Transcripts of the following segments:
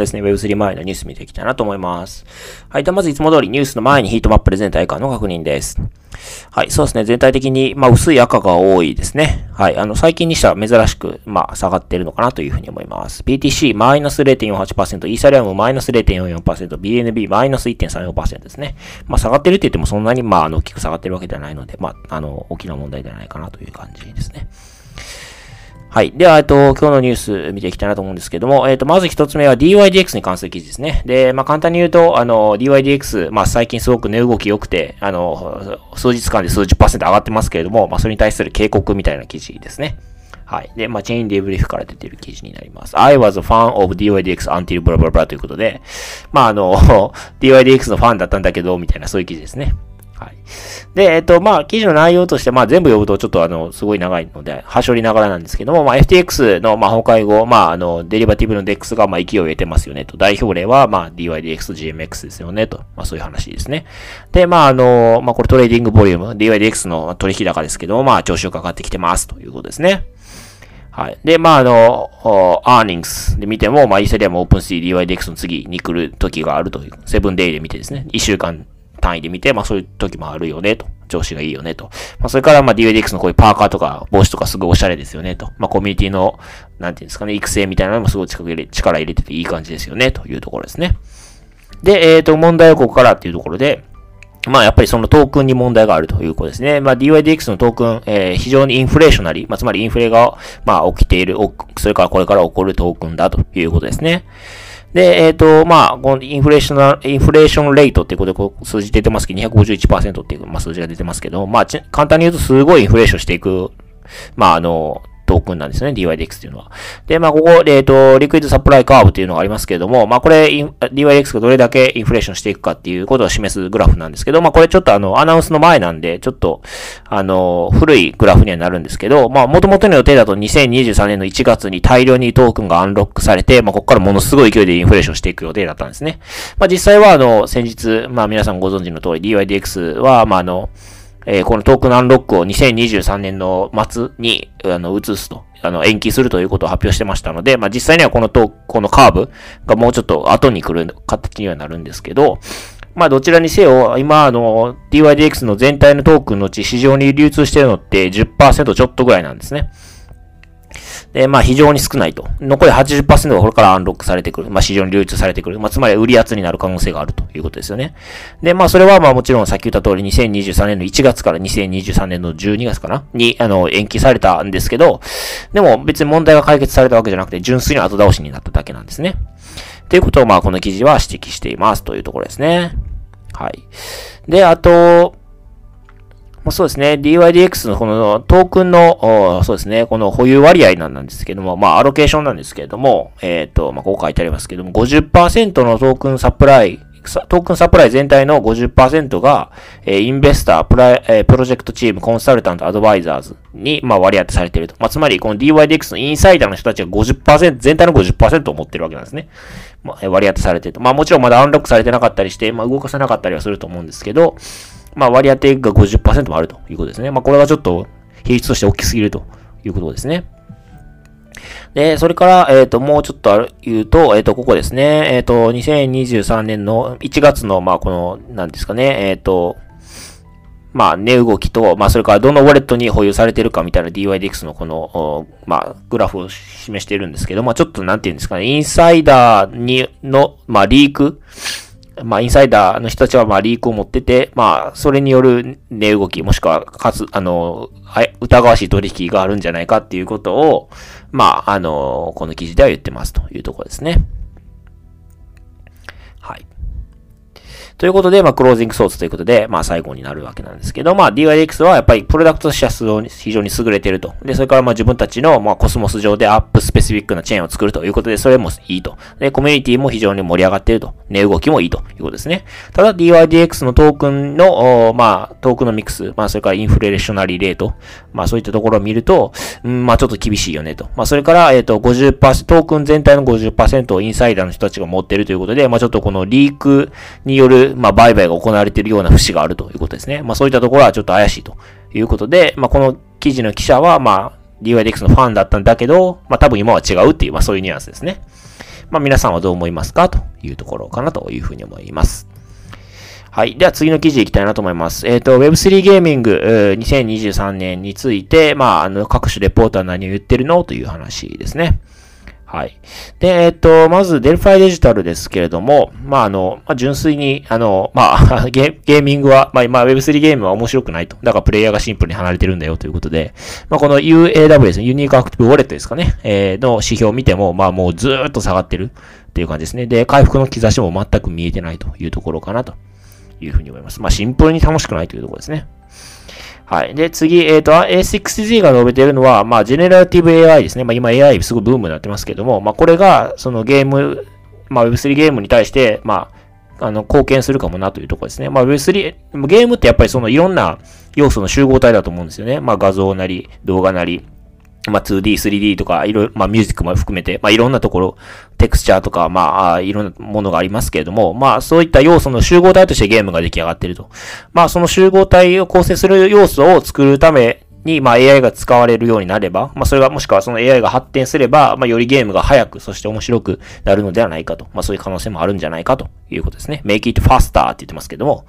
ですね、Web3 前のニュース見ていきたいなと思います。はい。ではまずいつも通りニュースの前にヒートマップで全体感の確認です。はい。そうですね。全体的に、まあ、薄い赤が多いですね。はい。あの、最近にしては珍しく、まあ、下がってるのかなというふうに思います。BTC マイナス0.48%、イーサリアムマイナス0.44%、BNB マイナス1.34%ですね。まあ、下がってるって言ってもそんなに、まあ、あの、大きく下がってるわけではないので、まあ、あの、大きな問題ではないかなという感じですね。はい。では、えっと、今日のニュース見ていきたいなと思うんですけども、えっと、まず一つ目は DYDX に関する記事ですね。で、まあ、簡単に言うと、あの、DYDX、まあ、最近すごく値動き良くて、あの、数日間で数十パーセント上がってますけれども、まあ、それに対する警告みたいな記事ですね。はい。で、まあ、チェーンデブリーフから出てる記事になります。I was a fan of DYDX until blah blah blah ということで、まあ、あの、DYDX のファンだったんだけど、みたいなそういう記事ですね。はい。で、えっと、まあ、記事の内容として、まあ、全部読むとちょっとあの、すごい長いので、はしょりながらなんですけども、まあ、FTX の、まあ、崩壊後、まあ、あの、デリバティブの DEX が、まあ、勢いを得てますよねと。代表例は、まあ、DYDX、GMX ですよねと。まあ、そういう話ですね。で、まあ、あの、まあ、これ trading volume、DYDX の取引高ですけども、まあ、調子が上がってきてますということですね。はい。で、まあ、あの、 earnings で見ても、まあ、イーサリアムオープンシー DYDX の次に来る時があるという、 seven day で見てですね、1週間単位で見て、まあそういう時もあるよね、と。調子がいいよね、と。まあそれから、まあ DUDX のこういうパーカーとか帽子とかすごいおしゃれですよね、と。まあコミュニティの、なんていうんですかね、育成みたいなのもすごい力入れてていい感じですよね、というところですね。で、えっ、ー、と、問題はここからっていうところで、まあやっぱりそのトークンに問題があるということですね。まあ DYDX のトークン、えー、非常にインフレーショナリー、まあつまりインフレが、まあ起きている、それからこれから起こるトークンだということですね。で、えっ、ー、と、まあ、このインフレーション、 inflation rate っていうことで、こう、数字出てますけど、251%っていう、まあ、数字が出てますけど、まあ、簡単に言うと、すごいインフレーションしていく、まあ、あの、トークンなんですね、DYDX っていうのは。で、まあ、ここ、えっ、ー、と、 liquid supply curve っていうのがありますけれども、まあ、これ、DYDX がどれだけインフレーションしていくかっていうことを示すグラフなんですけど、まあ、これちょっとあの、アナウンスの前なんで、ちょっと、あの、古いグラフにはなるんですけど、まあ、元々の予定だと2023年の1月に大量にトークンがアンロックされて、まあ、ここからものすごい勢いでインフレーションしていく予定だったんですね。まあ、実際はあの、先日、まあ、皆さんご存知の通り DYDX は、まあ、あの、えー、このトークンアンロックを2023年の末に、あの、移すとあの、延期するということを発表してましたので、まあ、実際にはこのトーク、このカーブがもうちょっと後に来る形にはなるんですけど、まあ、どちらにせよ、今、あの、DYDX の全体のトークンのうち市場に流通してるのって10%ちょっとぐらいなんですね。で、まあ非常に少ないと。残り80%がこれからアンロックされてくる。まあ市場に流通されてくる。まあつまり売り圧になる可能性があるということですよね。で、まあそれはまあもちろんさっき言った通り2023年の1月から2023年の12月かなに、あの、延期されたんですけど、でも別に問題が解決されたわけじゃなくて純粋に後倒しになっただけなんですね。ということをまあこの記事は指摘していますというところですね。はい。で、あと、まそうですね。DYDX のこのトークンの、そうですね。この保有割合なんですけども、まあ、アロケーションなんですけれども、えっ、ー、と、まあ、ここ書いてありますけども、50%のトークンサプライ、トークンサプライ全体の50%が、えー、インベスター、プラ、えー、プロジェクトチーム、コンサルタント、アドバイザーズに、まあ、割り当てされていると。まあ、つまり、この DYDX のインサイダーの人たちが50%、全体の50%を持ってるわけなんですね。まあ、割り当てされていると。まあ、もちろんまだアンロックされてなかったりして、まあ、動かさなかったりはすると思うんですけど、まあ割り当てが50%もあるということですね。まあこれはちょっと比率として大きすぎるということですね。で、それから、えっ、ー、と、もうちょっとある言うと、えっ、ー、と、ここですね。えっ、ー、と、2023年の1月の、まあ、この、なんですかね、えっ、と、まあ、値動きと、まあ、それからどのウォレットに保有されてるかみたいな DYDX のこの、まあ、グラフを示しているんですけど、まあ、ちょっとなんて言うんですかね、インサイダーに、の、まあ、リークまあ、インサイダーの人たちは、まあ、リークを持ってて、まあ、それによる値動き、もしくは、かつ、あの、疑わしい取引があるんじゃないかっていうことを、まあ、あの、この記事では言ってますというところですね。ということで、まあ、 closing thoughts ということで、まあ、最後になるわけなんですけど、まあ、DYDX はやっぱりプロダクトとしては非常に優れていると。で、それからまあ自分たちの、まあ、コスモス上で app specific なチェーンを作るということで、それもいいと。で、コミュニティも非常に盛り上がっていると。値動きもいいということですね。ただ、DYDX のトークンの、まあ、 tokenomics、まあ、それから inflationary rate、まあ、そういったところを見ると、うん、まあ、ちょっと厳しいよねと。まあ、それから、えっ、ー、と、50%、トークン全体の50%をインサイダーの人たちが持っているということで、まあ、ちょっとこのリークによる、まあ、売買が行われているような節があるということですね。まあそういったところはちょっと怪しいということで、まあこの記事の記者は、まあ DYDX のファンだったんだけど、まあ多分今は違うっていう、まあそういうニュアンスですね。まあ皆さんはどう思いますかというところかなというふうに思います。はい。では次の記事いきたいなと思います。えっ、ー、と、Web3 ゲーミング、2023年について、まあ、あの、各種レポートは何を言ってるのという話ですね。はい。で、えっ、と、まず、デルファイデジタルですけれども、まあ、あの、まあ、純粋に、あの、まあ、ゲーミングは、まあ、今、Web3 ゲームは面白くないと。だから、プレイヤーがシンプルに離れてるんだよということで、まあ、この UAW ですね、ユニークアクティブウォレットですかね、えー、の指標を見ても、まあ、もうずーっと下がってるっていう感じですね。で、回復の兆しも全く見えてないというところかなというふうに思います。まあ、シンプルに楽しくないというところですね。はい。で、次、えっ、ー、と、A6G が述べているのは、まあ、ジェネラティブ AI ですね。まあ、今 AI すごいブームになってますけども、まあ、これが、そのゲーム、まあ、Web3 ゲームに対して、まあ、あの、貢献するかもなというところですね。まあ、Web3、ゲームってやっぱりそのいろんな要素の集合体だと思うんですよね。まあ、画像なり、動画なり、まあ、2D、3D とか、いろいろ、まあ、ミュージックも含めて、まあ、いろんなところ、テクスチャーとか、まあ、いろんなものがありますけれども、まあ、そういった要素の集合体としてゲームが出来上がっていると。まあ、その集合体を構成する要素を作るために、まあ、AI が使われるようになれば、まあ、それが、もしくはその AI が発展すれば、まあ、よりゲームが早く、そして面白くなるのではないかと。まあ、そういう可能性もあるんじゃないかということですね。make it faster って言ってますけども、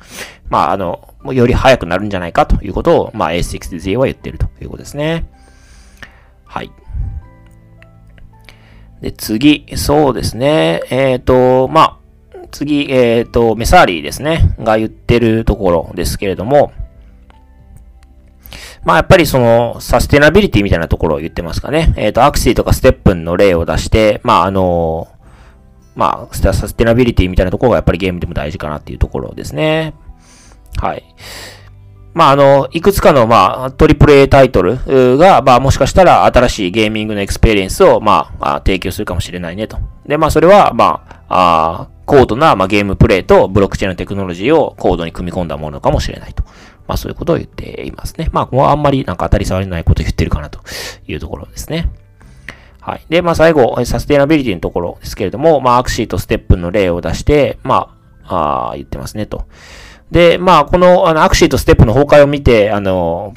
まあ、あの、より早くなるんじゃないかということを、まあ、A6Z は言ってるということですね。はい。で、次、そうですね。えっ、ー、と、まあ、次、えっ、ー、と、 Messari ですね。が言ってるところですけれども、まあやっぱりそのサステナビリティみたいなところを言ってますかね。えっ、ー、と、アクシーとかステップンの例を出して、まああの、まあサステナビリティみたいなところがやっぱりゲームでも大事かなっていうところですね。はい。まあ、あの、いくつかの、まあ、トリプル A タイトルが、まあ、もしかしたら新しいゲーミングの experience を、まあ、提供するかもしれないねと。で、まあ、それは、まあ、あ高度な、まあ、ゲームプレイとブロックチェーンのテクノロジーをコードに組み込んだものかもしれないと。まあ、そういうことを言っていますね。まあ、もうあんまりなんか当たり障りないことを言ってるかなというところですね。はい。で、まあ、最後、サステナビリティのところですけれども、まあ、アクシーとステップンの例を出して、まあ、あ言ってますねと。で、まあ、この、あの、アクシーとステップンの崩壊を見て、あの、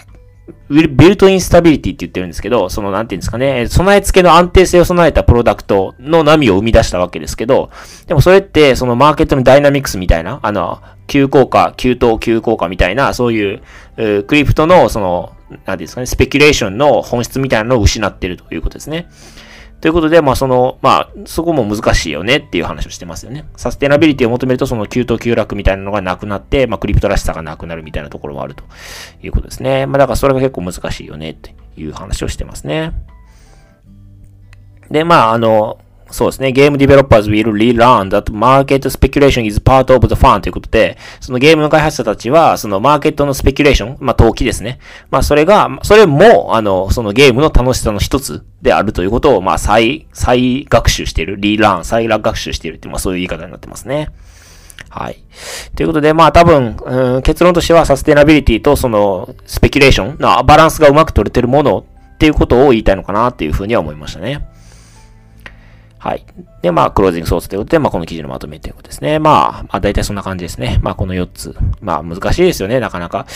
built-in stability って言ってるんですけど、その、なんていうんですかね、備え付けの安定性を備えたプロダクトの波を生み出したわけですけど、でもそれって、そのマーケットのダイナミクスみたいな、あの、急降下、急騰、急降下みたいな、そういう、クリプトの、その、なんていうんですかね、スペキュレーションの本質みたいなのを失ってるということですね。ということで、まあその、まあそこも難しいよねっていう話をしてますよね。サステナビリティを求めるとその急騰急落みたいなのがなくなって、まあクリプトらしさがなくなるみたいなところもあるということですね。まあだからそれが結構難しいよねっていう話をしてますね。で、まああの、そうですね。ゲームディベロッパーズ will relearn that market speculation is part of the fun ということで、そのゲームの開発者たちは、そのマーケットのスペキュレーション、まあ、投機ですね。まあ、それが、それも、あの、そのゲームの楽しさの一つであるということを、まあ、再、再学習している。リーラン、再学習しているって、まあ、そういう言い方になってますね。はい。ということで、まあ多分、うん、結論としてはサステナビリティとそのスペキュレーションのバランスがうまく取れてるものっていうことを言いたいのかなっていうふうには思いましたね。はい。で、まあ、クロージングソースということで、まあ、この記事のまとめということですね。まあ、まあ、大体そんな感じですね。まあ、この4つ。まあ、難しいですよね、なかなか。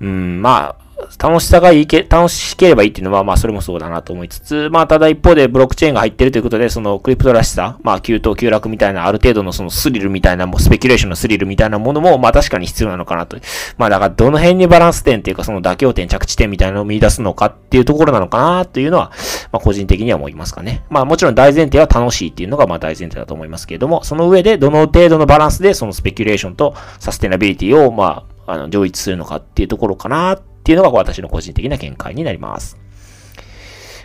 うん、まあ、楽しさがいいけ、楽しければいいっていうのは、まあ、それもそうだなと思いつつ、まあ、ただ一方でブロックチェーンが入ってるということで、そのクリプトらしさ、まあ、急騰急落みたいな、ある程度のそのスリルみたいな、もうスペキュレーションのスリルみたいなものも、まあ、確かに必要なのかなと。まあ、だから、どの辺にバランス点っていうか、その妥協点、着地点みたいなのを見出すのかっていうところなのかなというのは、まあ、個人的には思いますかね。まあ、もちろん大前提は楽しいっていうのが、まあ、大前提だと思いますけれども、その上で、どの程度のバランスで、そのスペキュレーションとサステナビリティを、まあ、あの、上一するのかっていうところかなっていうのが私の個人的な見解になります。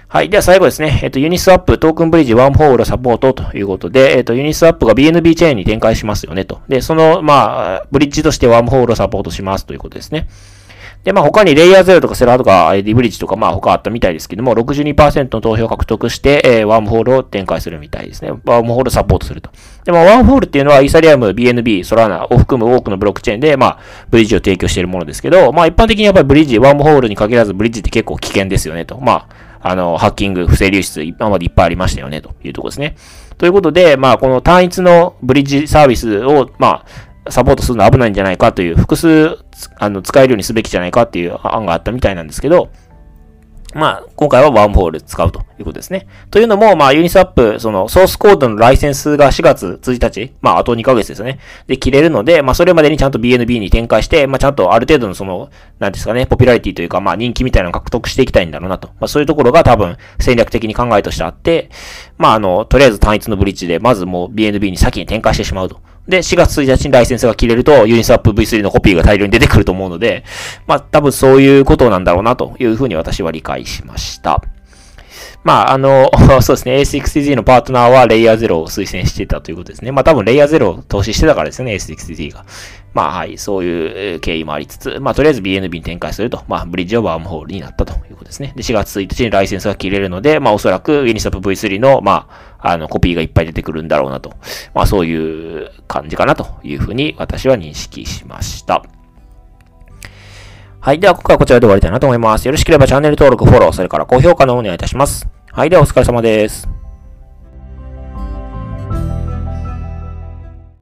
はい。では最後ですね。えっ、と、ユニスワップトークンブリッジワームホールサポートということで、えっ、と、ユニスワップが BNB チェーンに展開しますよねと。で、その、まあ、ブリッジとしてワームホールをサポートしますということですね。で、まあ他にレイヤー0とかセラーとか ID ブリッジとかまあ他あったみたいですけども、62%の投票を獲得して、えー、ワームホールを展開するみたいですね。ワームホールサポートすると。で、まあワームホールっていうのはイーサリアム、BNB、ソラーナを含む多くのブロックチェーンで、まあブリッジを提供しているものですけど、まあ一般的にやっぱりブリッジ、ワームホールに限らずブリッジって結構危険ですよねと。まあ、あの、ハッキング、不正流出、今までいっぱいありましたよね、というところですね。ということで、まあ、この単一のブリッジサービスを、まあ、サポートするの危ないんじゃないかという、複数、あの、使えるようにすべきじゃないかっていう案があったみたいなんですけど、まあ、今回はワンホール使うということですね。というのも、まあ、ユニスワップ、その、ソースコードのライセンスが4月1日、まあ、あと2ヶ月ですね。で、切れるので、まあ、それまでにちゃんと BNB に展開して、まあ、ちゃんとある程度のその、なんですかね、ポピュラリティというか、まあ、人気みたいなのを獲得していきたいんだろうなと。まあ、そういうところが多分、戦略的に考えとしてあって、まあ、あの、とりあえず単一のブリッジで、まずもう BNB に先に展開してしまうと。で、4月1日にライセンスが切れると、ユニスワップ V3 のコピーが大量に出てくると思うので、まあ、多分そういうことなんだろうなというふうに私は理解しました。まあ、あの、そうですね、A6Z のパートナーはレイヤー0を推薦してたということですね。まあ、多分レイヤー0を投資してたからですよね、A6Z が。まあ、はい、そういう経緯もありつつ、まあ、とりあえず BNB に展開すると、まあ、ブリッジオワームホールになったとですね。で、4月1日にライセンスが切れるので、まあ、おそらくユニスタップ V3 の、まあ、あの、コピーがいっぱい出てくるんだろうなと。まあ、そういう感じかなというふうに私は認識しました。はい。では、今回はこちらで終わりたいなと思います。よろしければチャンネル登録、フォロー、それから高評価のお願いいたします。はい。では、お疲れ様です。